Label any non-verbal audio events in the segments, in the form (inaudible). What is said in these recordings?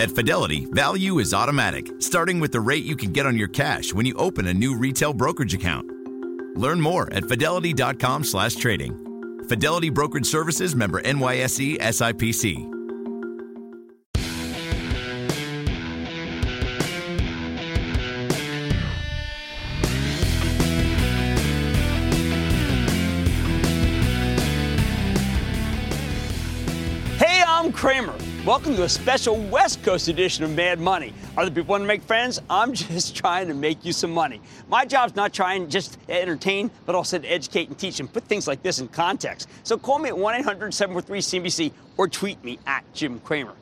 At Fidelity, value is automatic, starting with the rate you can get on your cash when you open a new retail brokerage account. Learn more at fidelity.com slash trading. Fidelity Brokerage Services member NYSE SIPC. Welcome to a special West Coast edition of Mad Money. Other people want to make friends? I'm (laughs) just trying to make you some money. My job's not trying just to entertain, but also to educate and teach and put things like this in context. So call me at 1 800 743 CNBC or tweet me at Jim Cramer.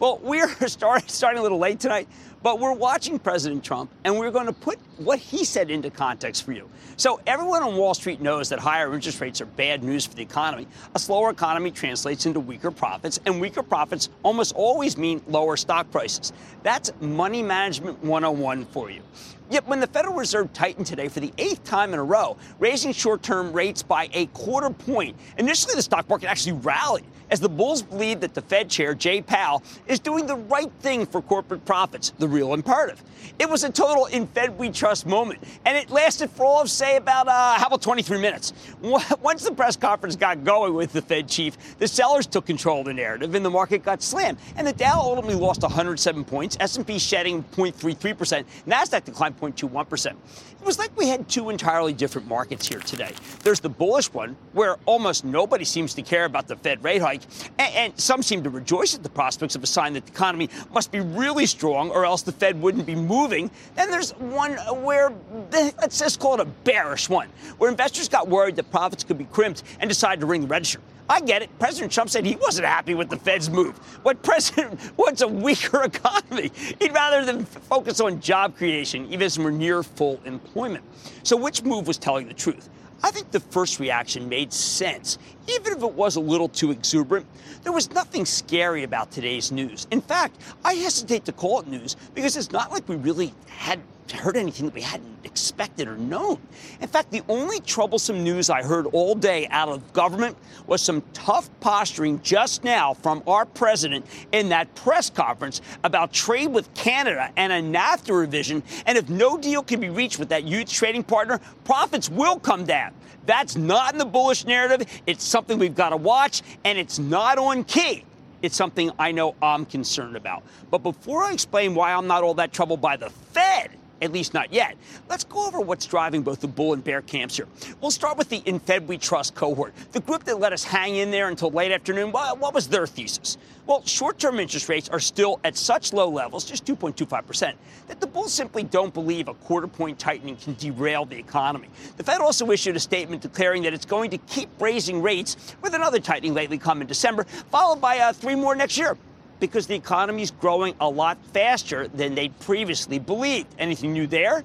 Well, we're (laughs) start, starting a little late tonight, but we're watching President Trump, and we're going to put what he said into context for you. So, everyone on Wall Street knows that higher interest rates are bad news for the economy. A slower economy translates into weaker profits, and weaker profits almost always mean lower stock prices. That's money management 101 for you. Yet when the Federal Reserve tightened today for the eighth time in a row, raising short term rates by a quarter point, initially the stock market actually rallied as the bulls believe that the Fed chair, Jay Powell, is doing the right thing for corporate profits, the real imperative. It was a total in Fed we trust moment, and it lasted for all of, say, about, uh, how about 23 minutes? (laughs) Once the press conference got going with the Fed chief, the sellers took control of the narrative, and the market got slammed. And the Dow ultimately lost 107 points, S&P shedding 0.33%, NASDAQ declined 0.21%. It was like we had two entirely different markets here today. There's the bullish one, where almost nobody seems to care about the Fed rate hike, and, and some seem to rejoice at the prospects of a sign that the economy must be really strong, or else the Fed wouldn't be moving. Then there's one where, let's just call it a bearish one, where investors got worried that profits could be crimped and decided to ring the register. I get it. President Trump said he wasn't happy with the Fed's move. What president (laughs) wants a weaker economy? He'd rather than focus on job creation, even as we're near full employment. So, which move was telling the truth? I think the first reaction made sense, even if it was a little too exuberant. There was nothing scary about today's news. In fact, I hesitate to call it news because it's not like we really had heard anything that we hadn't expected or known. In fact, the only troublesome news I heard all day out of government was some tough posturing just now from our president in that press conference about trade with Canada and a NAFTA revision. And if no deal can be reached with that huge trading partner, profits will come down. That's not in the bullish narrative. It's something we've got to watch, and it's not on key it's something I know I'm concerned about. But before I explain why I'm not all that troubled by the Fed, at least not yet. Let's go over what's driving both the bull and bear camps here. We'll start with the In Fed We Trust cohort, the group that let us hang in there until late afternoon. What was their thesis? Well, short term interest rates are still at such low levels, just 2.25%, that the bulls simply don't believe a quarter point tightening can derail the economy. The Fed also issued a statement declaring that it's going to keep raising rates, with another tightening lately come in December, followed by uh, three more next year because the economy is growing a lot faster than they previously believed. Anything new there?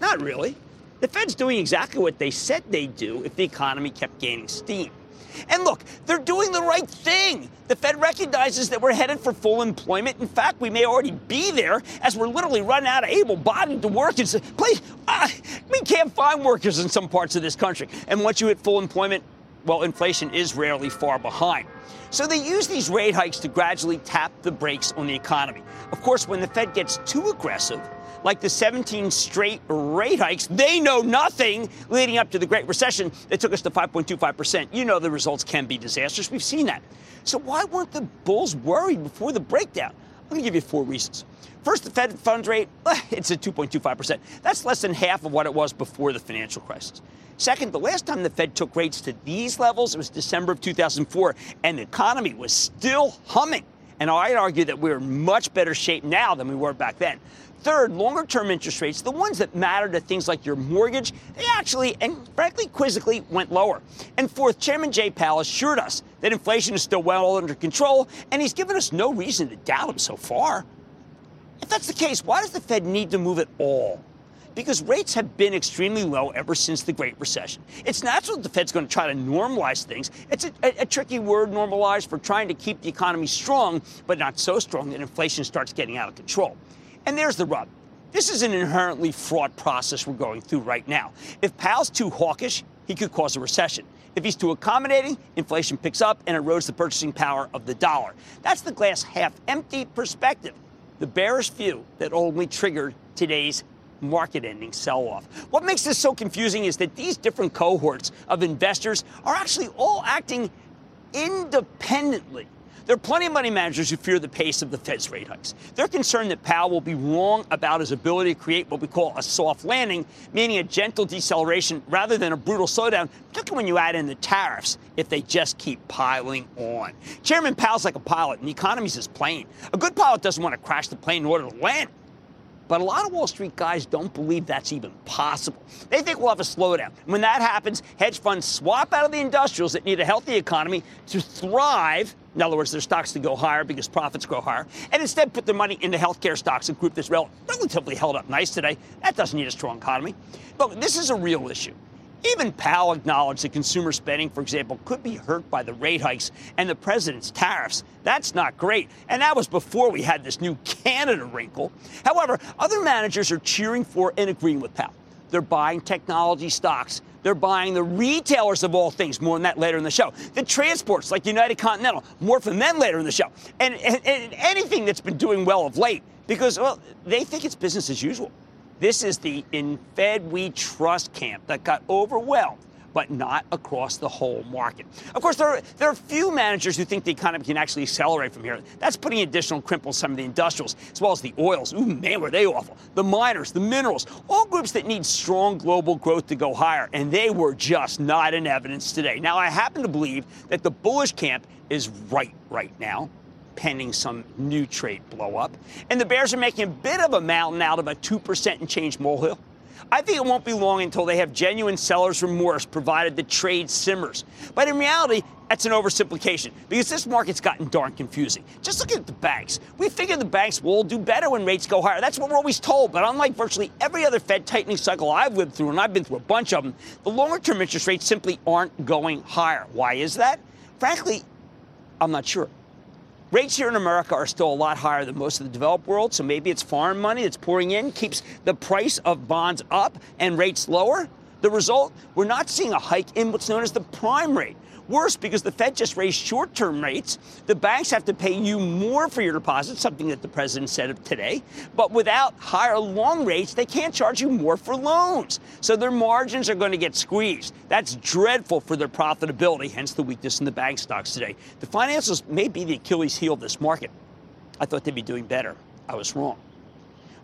Not really. The Fed's doing exactly what they said they'd do if the economy kept gaining steam. And look, they're doing the right thing. The Fed recognizes that we're headed for full employment. In fact, we may already be there as we're literally running out of able bodied to work. It's, please, uh, we can't find workers in some parts of this country. And once you hit full employment, well, inflation is rarely far behind. So they use these rate hikes to gradually tap the brakes on the economy. Of course, when the Fed gets too aggressive, like the 17 straight rate hikes, they know nothing leading up to the Great Recession that took us to 5.25%. You know the results can be disastrous. We've seen that. So why weren't the bulls worried before the breakdown? I'm going to give you four reasons. First, the Fed funds rate, eh, it's at 2.25%. That's less than half of what it was before the financial crisis. Second, the last time the Fed took rates to these levels, it was December of 2004, and the economy was still humming. And I'd argue that we're in much better shape now than we were back then. Third, longer term interest rates, the ones that matter to things like your mortgage, they actually, and frankly, quizzically, went lower. And fourth, Chairman Jay Powell assured us that inflation is still well under control, and he's given us no reason to doubt him so far. If that's the case, why does the Fed need to move at all? because rates have been extremely low ever since the Great Recession. It's natural that the Fed's going to try to normalize things. It's a, a, a, tricky word, normalize, for trying to keep the economy strong, but not so strong that inflation starts getting out of control. And there's the rub. This is an inherently fraught process we're going through right now. If Powell's too hawkish, he could cause a recession. If he's too accommodating, inflation picks up and erodes the purchasing power of the dollar. That's the glass half empty perspective, the bearish view that only triggered today's market ending sell off. What makes this so confusing is that these different cohorts of investors are actually all acting independently. There are plenty of money managers who fear the pace of the Fed's rate hikes. They're concerned that Powell will be wrong about his ability to create what we call a soft landing, meaning a gentle deceleration rather than a brutal slowdown, particularly when you add in the tariffs if they just keep piling on. Chairman Powell's like a pilot, and the economy's his plane. A good pilot doesn't want to crash the plane in order to land. But a lot of Wall Street guys don't believe that's even possible. They think we'll have a slowdown. And When that happens, hedge funds swap out of the industrials that need a healthy economy to thrive. In other words, their stocks to go higher because profits grow higher, and instead put their money into healthcare stocks, a group that's rel- relatively held up nice today. That doesn't need a strong economy. Look, this is a real issue. Even Powell acknowledged that consumer spending, for example, could be hurt by the rate hikes and the president's tariffs. That's not great. And that was before we had this new Canada wrinkle. However, other managers are cheering for and agreeing with Powell. They're buying technology stocks. They're buying the retailers of all things. More on that later in the show. The transports like United Continental. More from them later in the show. And, and, and anything that's been doing well of late because, well, they think it's business as usual. This is the in Fed we trust camp that got overwhelmed but not across the whole market. Of course, there are, there are few managers who think the economy can actually accelerate from here. That's putting additional crimp on some of the industrials, as well as the oils. Ooh, man, were they awful. The miners, the minerals, all groups that need strong global growth to go higher, and they were just not in evidence today. Now, I happen to believe that the bullish camp is right right now pending some new trade blowup. And the Bears are making a bit of a mountain out of a 2% and change molehill. I think it won't be long until they have genuine seller's remorse provided the trade simmers. But in reality, that's an oversimplification because this market's gotten darn confusing. Just look at the banks. We figure the banks will do better when rates go higher. That's what we're always told. But unlike virtually every other Fed tightening cycle I've lived through, and I've been through a bunch of them, the longer term interest rates simply aren't going higher. Why is that? Frankly, I'm not sure. Rates here in America are still a lot higher than most of the developed world, so maybe it's foreign money that's pouring in, keeps the price of bonds up and rates lower. The result, we're not seeing a hike in what's known as the prime rate. Worse, because the Fed just raised short term rates, the banks have to pay you more for your deposits, something that the president said of today. But without higher long rates, they can't charge you more for loans. So their margins are going to get squeezed. That's dreadful for their profitability, hence the weakness in the bank stocks today. The financials may be the Achilles heel of this market. I thought they'd be doing better. I was wrong.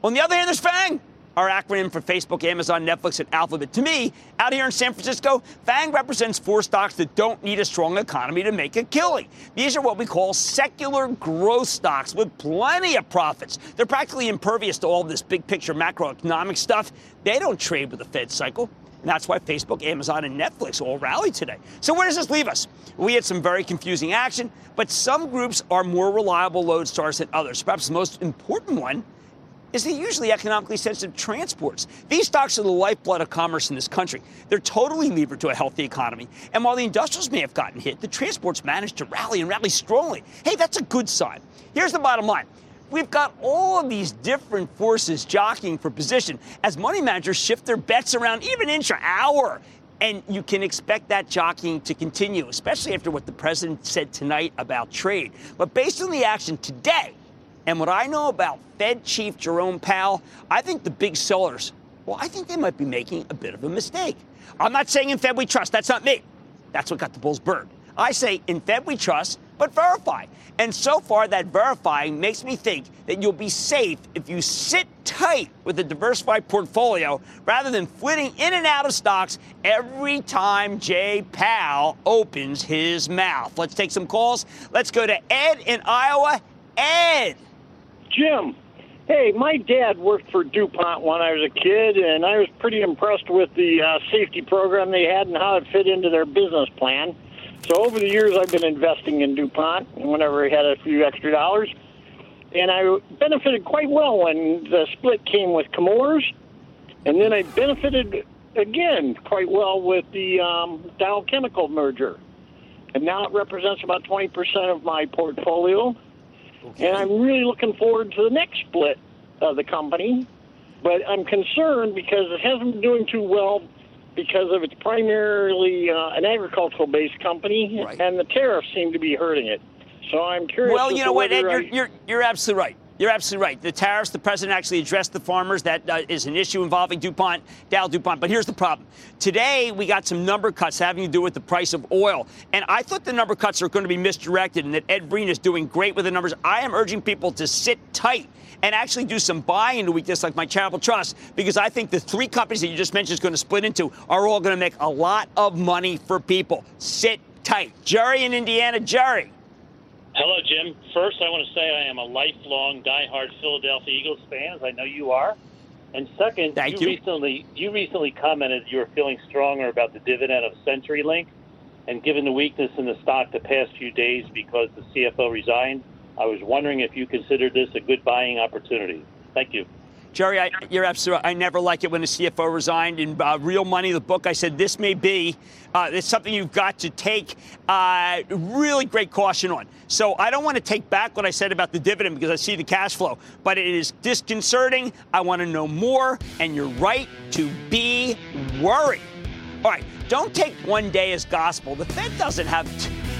On the other hand, there's FANG our acronym for Facebook, Amazon, Netflix, and Alphabet. To me, out here in San Francisco, FANG represents four stocks that don't need a strong economy to make a killing. These are what we call secular growth stocks with plenty of profits. They're practically impervious to all this big picture macroeconomic stuff. They don't trade with the Fed cycle. And that's why Facebook, Amazon, and Netflix all rallied today. So where does this leave us? We had some very confusing action, but some groups are more reliable lodestars than others. Perhaps the most important one is the usually economically sensitive transports. These stocks are the lifeblood of commerce in this country. They're totally levered to a healthy economy. And while the industrials may have gotten hit, the transports managed to rally and rally strongly. Hey, that's a good sign. Here's the bottom line. We've got all of these different forces jockeying for position as money managers shift their bets around even inch hour. And you can expect that jockeying to continue, especially after what the president said tonight about trade. But based on the action today, and what I know about Fed Chief Jerome Powell, I think the big sellers, well, I think they might be making a bit of a mistake. I'm not saying in Fed we trust. That's not me. That's what got the Bulls burned. I say in Fed we trust, but verify. And so far, that verifying makes me think that you'll be safe if you sit tight with a diversified portfolio rather than flitting in and out of stocks every time Jay Powell opens his mouth. Let's take some calls. Let's go to Ed in Iowa. Ed. Jim, hey, my dad worked for DuPont when I was a kid, and I was pretty impressed with the uh, safety program they had and how it fit into their business plan. So over the years, I've been investing in DuPont whenever I had a few extra dollars. And I benefited quite well when the split came with Chemours. And then I benefited again quite well with the um, Dow Chemical merger. And now it represents about 20% of my portfolio. Okay. And I'm really looking forward to the next split of the company. But I'm concerned because it hasn't been doing too well because of it's primarily uh, an agricultural-based company, Right. and the tariffs seem to be hurting it. So I'm curious. Well, you know what, Ed, you're, you're, you're absolutely right. You're absolutely right. The tariffs, the president actually addressed the farmers. That uh, is an issue involving DuPont, Dow DuPont. But here's the problem. Today, we got some number cuts having to do with the price of oil. And I thought the number cuts are going to be misdirected and that Ed Breen is doing great with the numbers. I am urging people to sit tight and actually do some buying into weakness like my charitable trust because I think the three companies that you just mentioned is going to split into are all going to make a lot of money for people. Sit tight. Jerry in Indiana. Jerry. Hello, Jim. First, I want to say I am a lifelong diehard Philadelphia Eagles fan, as I know you are. And second, Thank you. recently you recently commented you were feeling stronger about the dividend of CenturyLink, and given the weakness in the stock the past few days because the CFO resigned, I was wondering if you considered this a good buying opportunity. Thank you. Jerry, I, you're absolutely. I never like it when a CFO resigned. In uh, Real Money, the book, I said this may be, uh, it's something you've got to take uh, really great caution on. So I don't want to take back what I said about the dividend because I see the cash flow, but it is disconcerting. I want to know more, and you're right to be worried. All right, don't take one day as gospel. The Fed doesn't have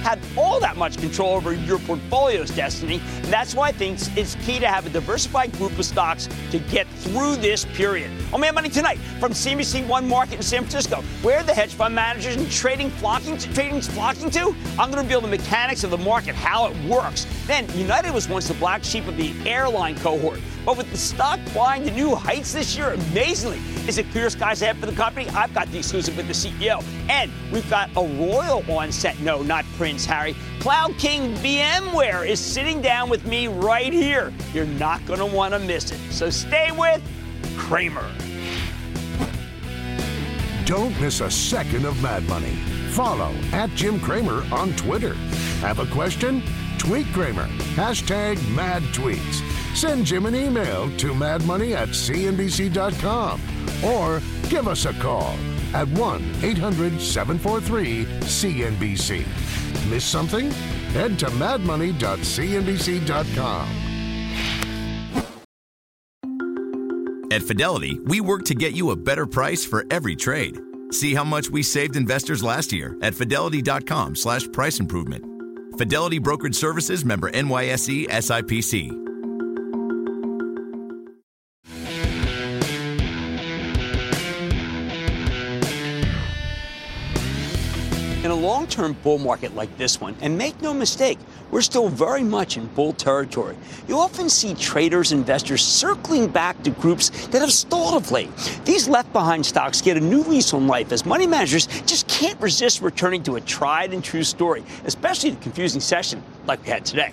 have all that much control over your portfolio's destiny. And that's why I think it's key to have a diversified group of stocks to get through this period. On Mad Money tonight from CBC One Market in San Francisco, where the hedge fund managers and trading flocking to, trading's flocking to. I'm going to reveal the mechanics of the market, how it works. Then United was once the black sheep of the airline cohort. But with the stock flying to new heights this year, amazingly, is it clear skies ahead for the company? I've got the exclusive with the CEO. And we've got a royal on set. No, not Prince Harry. Cloud King VMware is sitting down with me right here. You're not going to want to miss it. So stay with Cramer. Don't miss a second of Mad Money. Follow at Jim Cramer on Twitter. Have a question? Tweet Cramer. Hashtag mad tweets. Send Jim an email to madmoney at cnbc.com or give us a call at 1 800 743 CNBC. Miss something? Head to madmoney.cnbc.com. At Fidelity, we work to get you a better price for every trade. See how much we saved investors last year at fidelity.com slash price improvement. Fidelity Brokerage Services member NYSE SIPC. Long term bull market like this one, and make no mistake, we're still very much in bull territory. You often see traders, investors circling back to groups that have stalled of late. These left behind stocks get a new lease on life as money managers just can't resist returning to a tried and true story, especially a confusing session like we had today.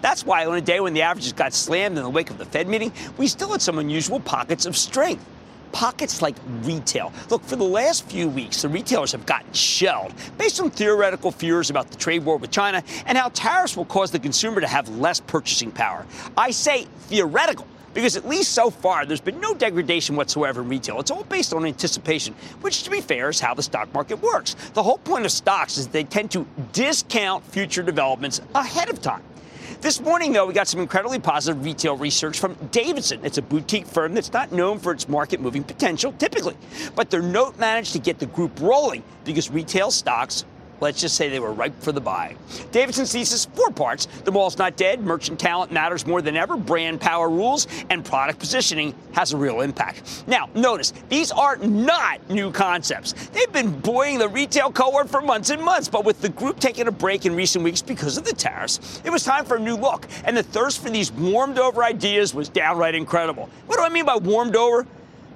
That's why on a day when the averages got slammed in the wake of the Fed meeting, we still had some unusual pockets of strength pockets like retail. Look, for the last few weeks, the retailers have gotten shelled based on theoretical fears about the trade war with China and how tariffs will cause the consumer to have less purchasing power. I say theoretical. Because at least so far, there's been no degradation whatsoever in retail. It's all based on anticipation, which, to be fair, is how the stock market works. The whole point of stocks is they tend to discount future developments ahead of time. This morning, though, we got some incredibly positive retail research from Davidson. It's a boutique firm that's not known for its market moving potential, typically. But their note managed to get the group rolling because retail stocks Let's just say they were ripe for the buy. Davidson's thesis, four parts. The mall's not dead. Merchant talent matters more than ever. Brand power rules. And product positioning has a real impact. Now, notice, these are not new concepts. They've been buoying the retail cohort for months and months. But with the group taking a break in recent weeks because of the tariffs, it was time for a new look. And the thirst for these warmed over ideas was downright incredible. What do I mean by warmed over?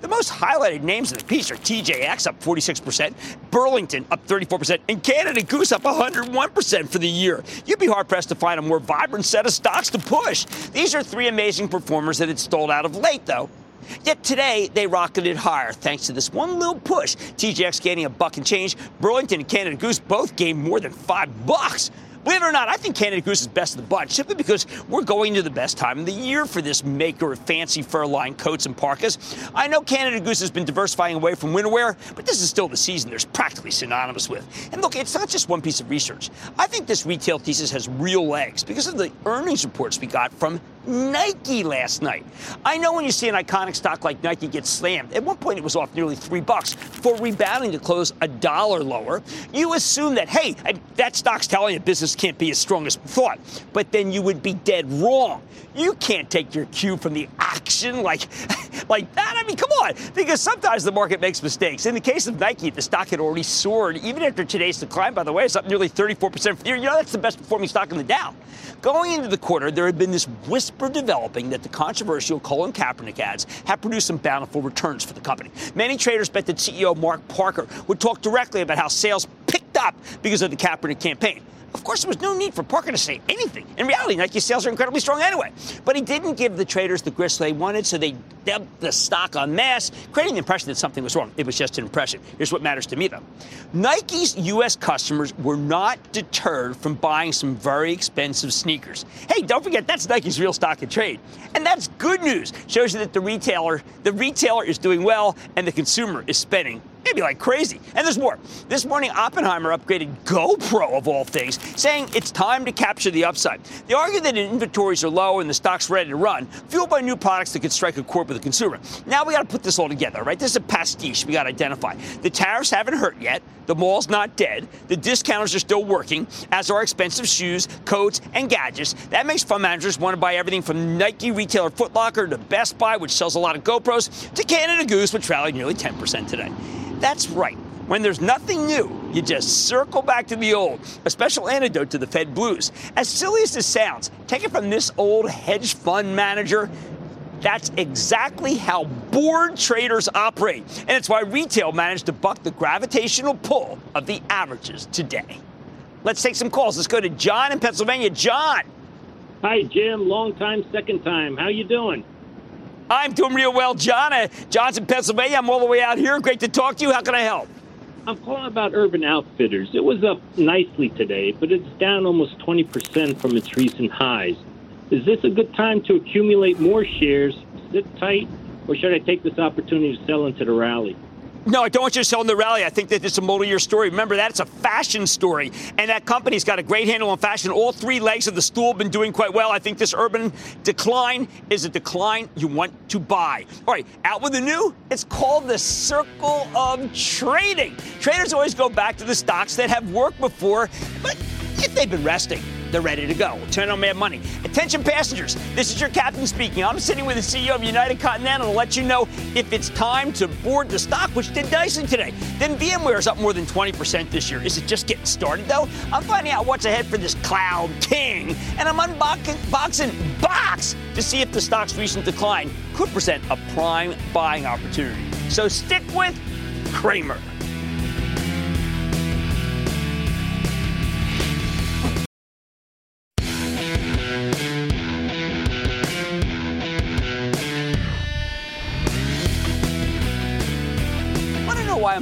The most highlighted names in the piece are TJX up 46%, Burlington up 34%, and Canada Goose up 101% for the year. You'd be hard pressed to find a more vibrant set of stocks to push. These are three amazing performers that had stalled out of late, though. Yet today, they rocketed higher thanks to this one little push. TJX gaining a buck and change. Burlington and Canada Goose both gained more than five bucks. Believe it or not, I think Canada Goose is best of the bunch simply because we're going to the best time of the year for this maker of fancy fur-lined coats and parkas. I know Canada Goose has been diversifying away from winter wear, but this is still the season they're practically synonymous with. And look, it's not just one piece of research. I think this retail thesis has real legs because of the earnings reports we got from Nike last night. I know when you see an iconic stock like Nike get slammed, at one point it was off nearly three bucks for rebounding to close a dollar lower. You assume that, hey, that stock's telling you business can't be as strong as thought, but then you would be dead wrong. You can't take your cue from the action like, (laughs) like that. I mean, come on, because sometimes the market makes mistakes. In the case of Nike, the stock had already soared, even after today's decline, by the way, it's up nearly 34% for the year. You know, that's the best performing stock in the Dow. Going into the quarter, there had been this whisper developing that the controversial Colin Kaepernick ads have produced some bountiful returns for the company. Many traders bet that CEO Mark Parker would talk directly about how sales picked up because of the Kaepernick campaign. Of course, there was no need for Parker to say anything. In reality, Nike sales are incredibly strong anyway. But he didn't give the traders the grist they wanted, so they dumped the stock en masse, creating the impression that something was wrong. It was just an impression. Here's what matters to me, though. Nike's U.S. customers were not deterred from buying some very expensive sneakers. Hey, don't forget, that's Nike's real stock in trade. And that's good news. Shows you that the retailer, the retailer is doing well and the consumer is spending maybe like crazy. And there's more. This morning, Oppenheimer upgraded GoPro, of all things, saying it's time to capture the upside. They argue that inventories are low and the stock's ready to run, fueled by new products that could strike a chord with the consumer. Now we got to put this all together, right? This is a pastiche we got to identify. The tariffs haven't hurt yet. The mall's not dead. The discounters are still working, as are expensive shoes, coats, and gadgets. That makes fund managers want to buy everything from Nike retailer Foot Locker to Best Buy, which sells a lot of GoPros, to Canada Goose, which rallied nearly 10% today. That's right. When there's nothing new, you just circle back to the old. A special antidote to the Fed blues. As silly as this sounds, take it from this old hedge fund manager. That's exactly how bored traders operate. And it's why retail managed to buck the gravitational pull of the averages today. Let's take some calls. Let's go to John in Pennsylvania. John. Hi, Jim. Long time, second time. How you doing? I'm doing real well, John. Uh, Johnson, Pennsylvania. I'm all the way out here. Great to talk to you. How can I help? I'm calling about Urban Outfitters. It was up nicely today, but it's down almost 20% from its recent highs. Is this a good time to accumulate more shares, sit tight, or should I take this opportunity to sell into the rally? No, I don't want you to sell in the rally. I think that it's a multi-year story. Remember that it's a fashion story, and that company's got a great handle on fashion. All three legs of the stool have been doing quite well. I think this urban decline is a decline you want to buy. All right, out with the new. It's called the circle of trading. Traders always go back to the stocks that have worked before, but if they've been resting they're ready to go. Turn on Mad Money. Attention passengers, this is your captain speaking. I'm sitting with the CEO of United Continental to let you know if it's time to board the stock, which did nicely today. Then VMware is up more than 20% this year. Is it just getting started though? I'm finding out what's ahead for this cloud king, and I'm unboxing box to see if the stock's recent decline could present a prime buying opportunity. So stick with Cramer.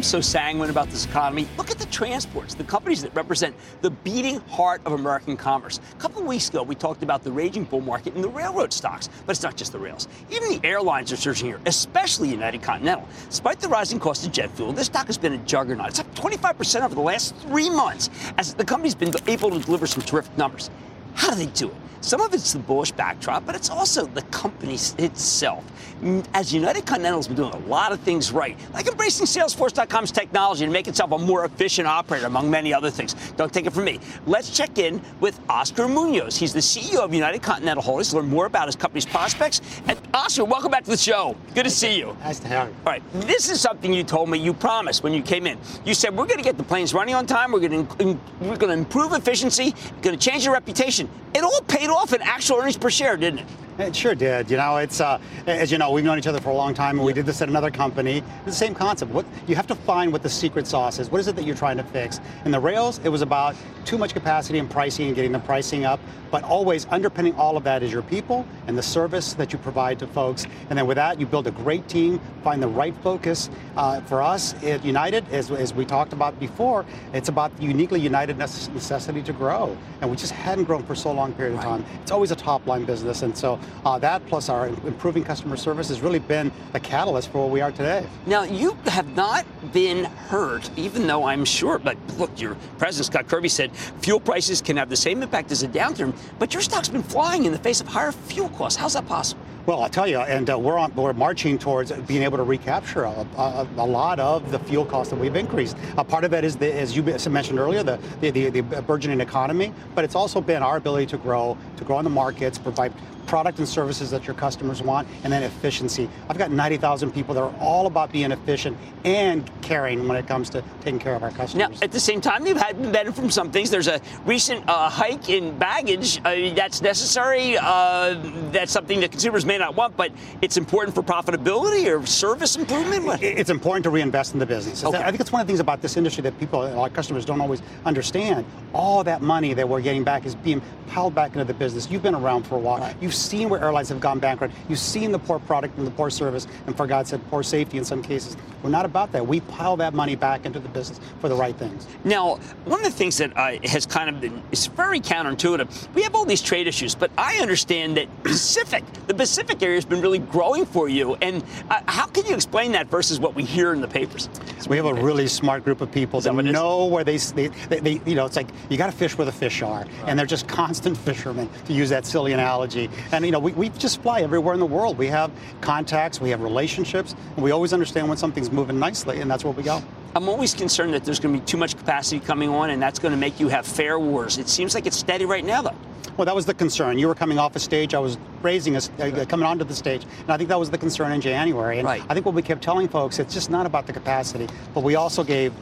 I'm so sanguine about this economy? Look at the transports, the companies that represent the beating heart of American commerce. A couple weeks ago, we talked about the raging bull market in the railroad stocks, but it's not just the rails. Even the airlines are surging here, especially United Continental. Despite the rising cost of jet fuel, this stock has been a juggernaut. It's up 25% over the last three months as the company's been able to deliver some terrific numbers. How do they do it? Some of it's the bullish backdrop, but it's also the company itself. Mm, as United Continental's been doing a lot of things right, like embracing Salesforce.com's technology to make itself a more efficient operator, among many other things. Don't take it from me. Let's check in with Oscar Munoz. He's the CEO of United Continental Holdings. Learn more about his company's prospects. And Oscar, welcome back to the show. Good to see you. Nice to have you. All right, this is something you told me you promised when you came in. You said we're going to get the planes running on time. We're going to we're going to improve efficiency. Going to change your reputation. It all paid off in actual earnings per share, didn't it? It sure did. You know, it's uh, as you know, we've known each other for a long time, and we did this at another company. It's the same concept. What you have to find what the secret sauce is. What is it that you're trying to fix? In the rails, it was about too much capacity and pricing and getting the pricing up. But always underpinning all of that is your people and the service that you provide to folks. And then with that, you build a great team, find the right focus. Uh, for us at United, as, as we talked about before, it's about the uniquely United necessity to grow. And we just hadn't grown for so long period of time. It's always a top line business, and so uh, that plus our improving customer service has really been a catalyst for where we are today. Now, you have not been hurt, even though I'm sure, but look, your president, Scott Kirby, said fuel prices can have the same impact as a downturn, but your stock's been flying in the face of higher fuel costs. How's that possible? Well, I'll tell you, and uh, we're on, we're marching towards being able to recapture a, a, a lot of the fuel costs that we've increased. A part of that is, the, as you mentioned earlier, the, the, the, the burgeoning economy, but it's also been our ability to grow, to grow in the markets, provide product and services that your customers want, and then efficiency. I've got 90,000 people that are all about being efficient and caring when it comes to taking care of our customers. Now, at the same time, you've had benefit from some things. There's a recent uh, hike in baggage uh, that's necessary. Uh, that's something that consumers may not want, but it's important for profitability or service improvement. What? It's important to reinvest in the business. Okay. I think it's one of the things about this industry that people, our customers, don't always understand. All that money that we're getting back is being piled back into the business. You've been around for a while. Right. You've seen where airlines have gone bankrupt. You've seen the poor product and the poor service, and for God's sake, poor safety in some cases. We're not about that. We pile that money back into the business for the right things. Now, one of the things that uh, has kind of been is very counterintuitive. We have all these trade issues, but I understand that (coughs) Pacific, the Pacific area, has been really growing for you. And uh, how can you explain that versus what we hear in the papers? We have a really smart group of people that, that know where they, they, they, they, you know, it's like you got to fish where the fish are, right. and they're just constant fishermen, to use that silly analogy. And you know, we, we just fly everywhere in the world. We have contacts, we have relationships, and we always understand when something's moving nicely, and that's where we go. I'm always concerned that there's going to be too much capacity coming on, and that's going to make you have fare wars. It seems like it's steady right now, though. Well, that was the concern. You were coming off a stage. I was raising us, uh, coming onto the stage, and I think that was the concern in January. And right. I think what we kept telling folks, it's just not about the capacity, but we also gave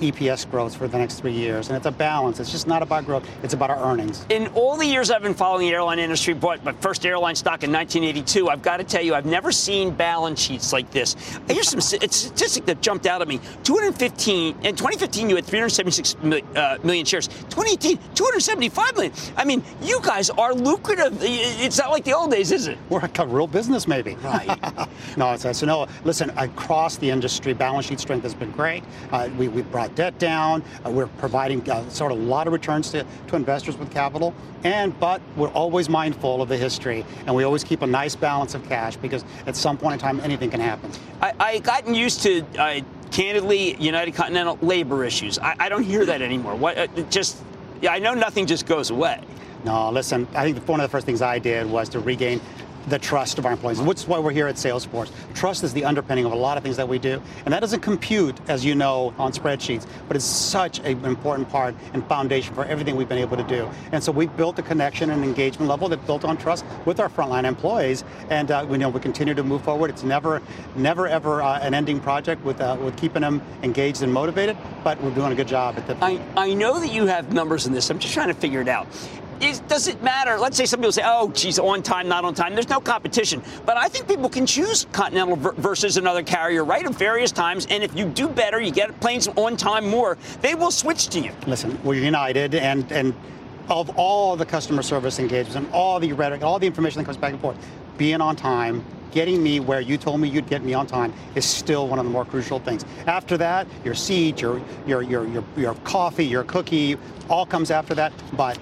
EPS growth for the next three years. And it's a balance. It's just not about growth. It's about our earnings. In all the years I've been following the airline industry, bought my first airline stock in 1982, I've got to tell you, I've never seen balance sheets like this. Here's some statistic that jumped out at me. 215, in 2015, you had 376 million uh, million shares. 2018, 275 million. I mean, you guys are lucrative. It's not like the old days, is it? We're a real business, maybe. Right. (laughs) no, it's, not. so no, listen, across the industry, balance sheet strength has been great. Uh, we, we brought debt down. Uh, we're providing uh, sort of a lot of returns to, to investors with capital. And but we're always mindful of the history, and we always keep a nice balance of cash because at some point in time anything can happen. I, I gotten used to. Uh, candidly, United Continental labor issues. I, I don't hear that anymore. What uh, just? Yeah, I know nothing just goes away. No, listen. I think one of the first things I did was to regain the trust of our employees, which is why we're here at Salesforce. Trust is the underpinning of a lot of things that we do, and that doesn't compute, as you know, on spreadsheets, but it's such an important part and foundation for everything we've been able to do. And so we've built a connection and engagement level that built on trust with our frontline employees, and uh, we know we continue to move forward. It's never, never ever uh, an ending project with uh, with keeping them engaged and motivated, but we're doing a good job at that. I, I know that you have numbers in this. I'm just trying to figure it out is, does it matter? Let's say some people say, oh, geez, on time, not on time. There's no competition. But I think people can choose Continental versus another carrier, right, at various times. And if you do better, you get planes on time more, they will switch to you. Listen, we're united, and, and of all the customer service engagements and all the rhetoric, all the information that comes back and forth, being on time, getting me where you told me you'd get me on time is still one of the more crucial things. After that, your seat, your your your your, your coffee, your cookie, all comes after that. But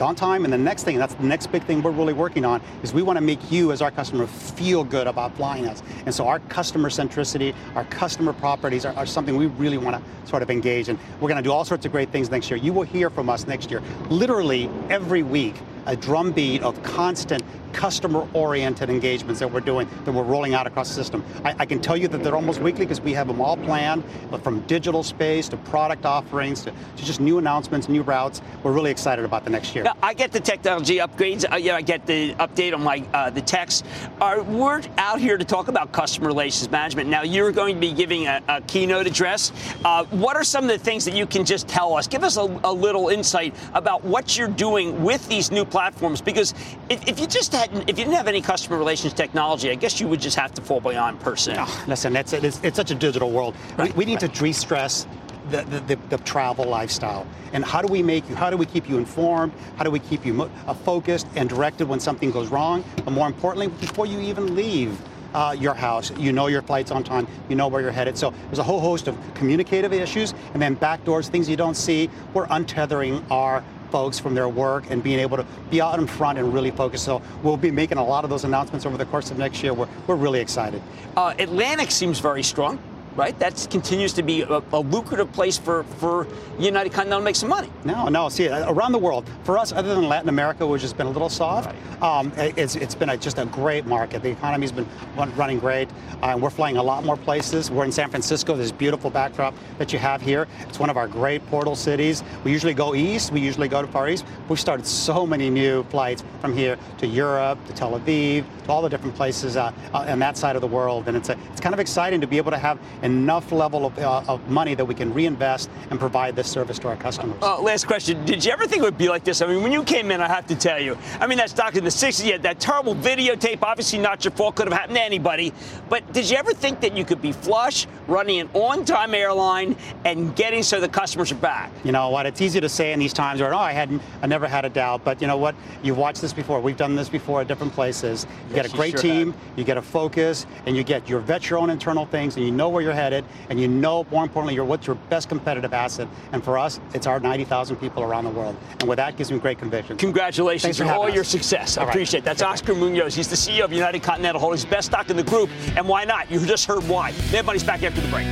on time. And the next thing, that's the next big thing we're really working on, is we want to make you as our customer feel good about flying us. And so our customer centricity, our customer properties are, are something we really want to sort of engage in. We're going to do all sorts of great things next year. You will hear from us next year, literally every week, a drumbeat of constant customer-oriented engagements that we're doing, that we're rolling out across the system. I, I can tell you that they're almost weekly because we have them all planned, but from digital space to product offerings to, to, just new announcements, new routes. We're really excited about the next year. Now, I get the technology upgrades. Uh, yeah, I get the update on my uh, the text. We're out here to talk about customer relations management. Now, you're going to be giving a, a keynote address. Uh, what are some of the things that you can just tell us? Give us a, a little insight about what you're doing with these new platforms. Platforms because if, if you just hadn't, if you didn't have any customer relations technology, I guess you would just have to fall beyond personnel. No, listen, it's, it's, it's, such a digital world. Right, we, we, need right. to de-stress the, the, the, travel lifestyle. And how do we make you, how do we keep you informed? How do we keep you uh, focused and directed when something goes wrong? But more importantly, before you even leave, uh, your house. You know your flight's on time. You know where you're headed. So there's a whole host of communicative issues and then backdoors, things you don't see. We're untethering our folks from their work and being able to be out in front and really focus. So we'll be making a lot of those announcements over the course of next year. We're, we're really excited. Uh, Atlantic seems very strong right? That continues to be a, a, lucrative place for, for United Continental to make some money. No, no. See, around the world, for us, other than Latin America, which has been a little soft, right. um, it's, it's been a, just a great market. The economy's been running great. Uh, we're flying a lot more places. We're in San Francisco, this beautiful backdrop that you have here. It's one of our great portal cities. We usually go east. We usually go to Far East. We've started so many new flights from here to Europe, to Tel Aviv, to all the different places uh, uh, on that side of the world. And it's, a, it's kind of exciting to be able to have enough level of, uh, of money that we can reinvest and provide this service to our customers. Uh, last question. Did you ever think it would be like this? I mean, when you came in, I have to tell you, I mean, that stock in the 60s, you had that terrible videotape, obviously not your fault, could have happened to anybody. But did you ever think that you could be flush, running an on-time airline, and getting so the customers are back? You know what? It's easy to say in these times where, oh, I hadn't, I never had a doubt. But you know what? You've watched this before. We've done this before at different places. You yes, get a great sure team, have. you get a focus, and you get your vet your own internal things, and you know where you're headed, and you know more importantly, your, what's your best competitive asset. And for us, it's our 90,000 people around the world. And with that, gives me great conviction. Congratulations on all us. your success. I appreciate it. That's Oscar Munoz. He's the CEO of United Continental Holdings, best stock in the group. And why not? You just heard why. Money's back after the break.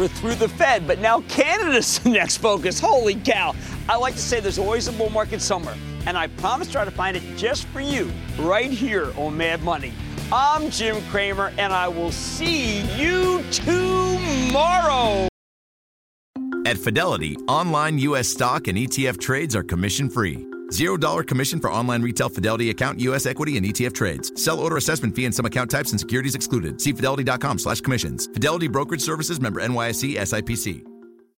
We're through the Fed, but now Canada's (laughs) the next focus. Holy cow. I like to say there's always a bull market somewhere, and I promise to try to find it just for you right here on Mad Money. I'm Jim Cramer, and I will see you tomorrow. At Fidelity, online U.S. stock and ETF trades are commission free. $0 commission for online retail Fidelity account, U.S. equity, and ETF trades. Sell order assessment fee and some account types and securities excluded. See fidelity.com slash commissions. Fidelity Brokerage Services member NYSE SIPC.